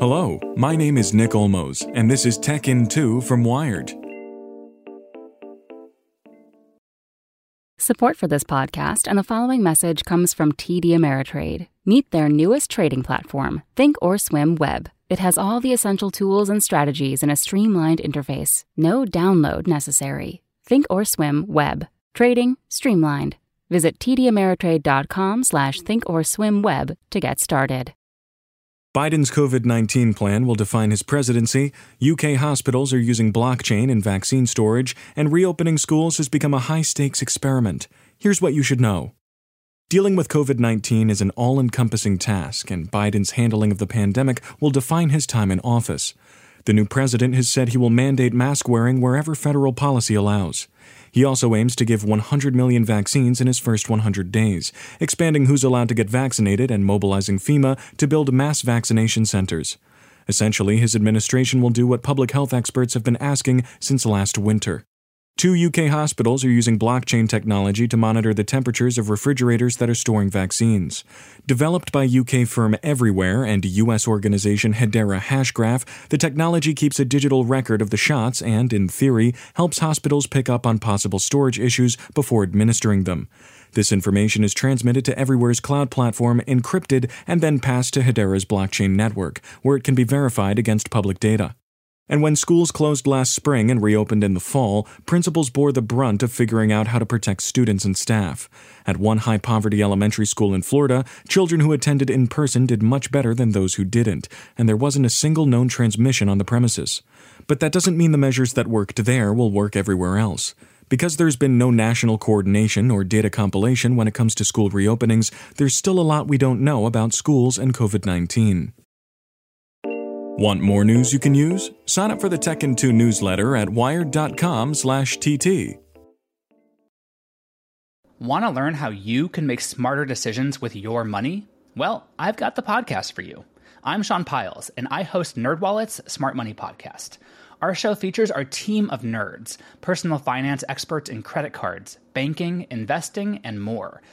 Hello, my name is Nick Olmos, and this is Tech in 2 from Wired. Support for this podcast and the following message comes from TD Ameritrade. Meet their newest trading platform, Thinkorswim Web. It has all the essential tools and strategies in a streamlined interface. No download necessary. Thinkorswim Web. Trading streamlined. Visit tdameritrade.com slash thinkorswimweb to get started. Biden's COVID 19 plan will define his presidency. UK hospitals are using blockchain in vaccine storage, and reopening schools has become a high stakes experiment. Here's what you should know Dealing with COVID 19 is an all encompassing task, and Biden's handling of the pandemic will define his time in office. The new president has said he will mandate mask wearing wherever federal policy allows. He also aims to give 100 million vaccines in his first 100 days, expanding who's allowed to get vaccinated and mobilizing FEMA to build mass vaccination centers. Essentially, his administration will do what public health experts have been asking since last winter. Two UK hospitals are using blockchain technology to monitor the temperatures of refrigerators that are storing vaccines. Developed by UK firm Everyware and US organization Hedera Hashgraph, the technology keeps a digital record of the shots and, in theory, helps hospitals pick up on possible storage issues before administering them. This information is transmitted to Everyware's cloud platform, encrypted, and then passed to Hedera's blockchain network, where it can be verified against public data. And when schools closed last spring and reopened in the fall, principals bore the brunt of figuring out how to protect students and staff. At one high poverty elementary school in Florida, children who attended in person did much better than those who didn't, and there wasn't a single known transmission on the premises. But that doesn't mean the measures that worked there will work everywhere else. Because there's been no national coordination or data compilation when it comes to school reopenings, there's still a lot we don't know about schools and COVID 19. Want more news you can use? Sign up for the Tech in 2 newsletter at wired.com/tt. Want to learn how you can make smarter decisions with your money? Well, I've got the podcast for you. I'm Sean Pyles, and I host NerdWallet's Smart Money Podcast. Our show features our team of nerds, personal finance experts in credit cards, banking, investing, and more –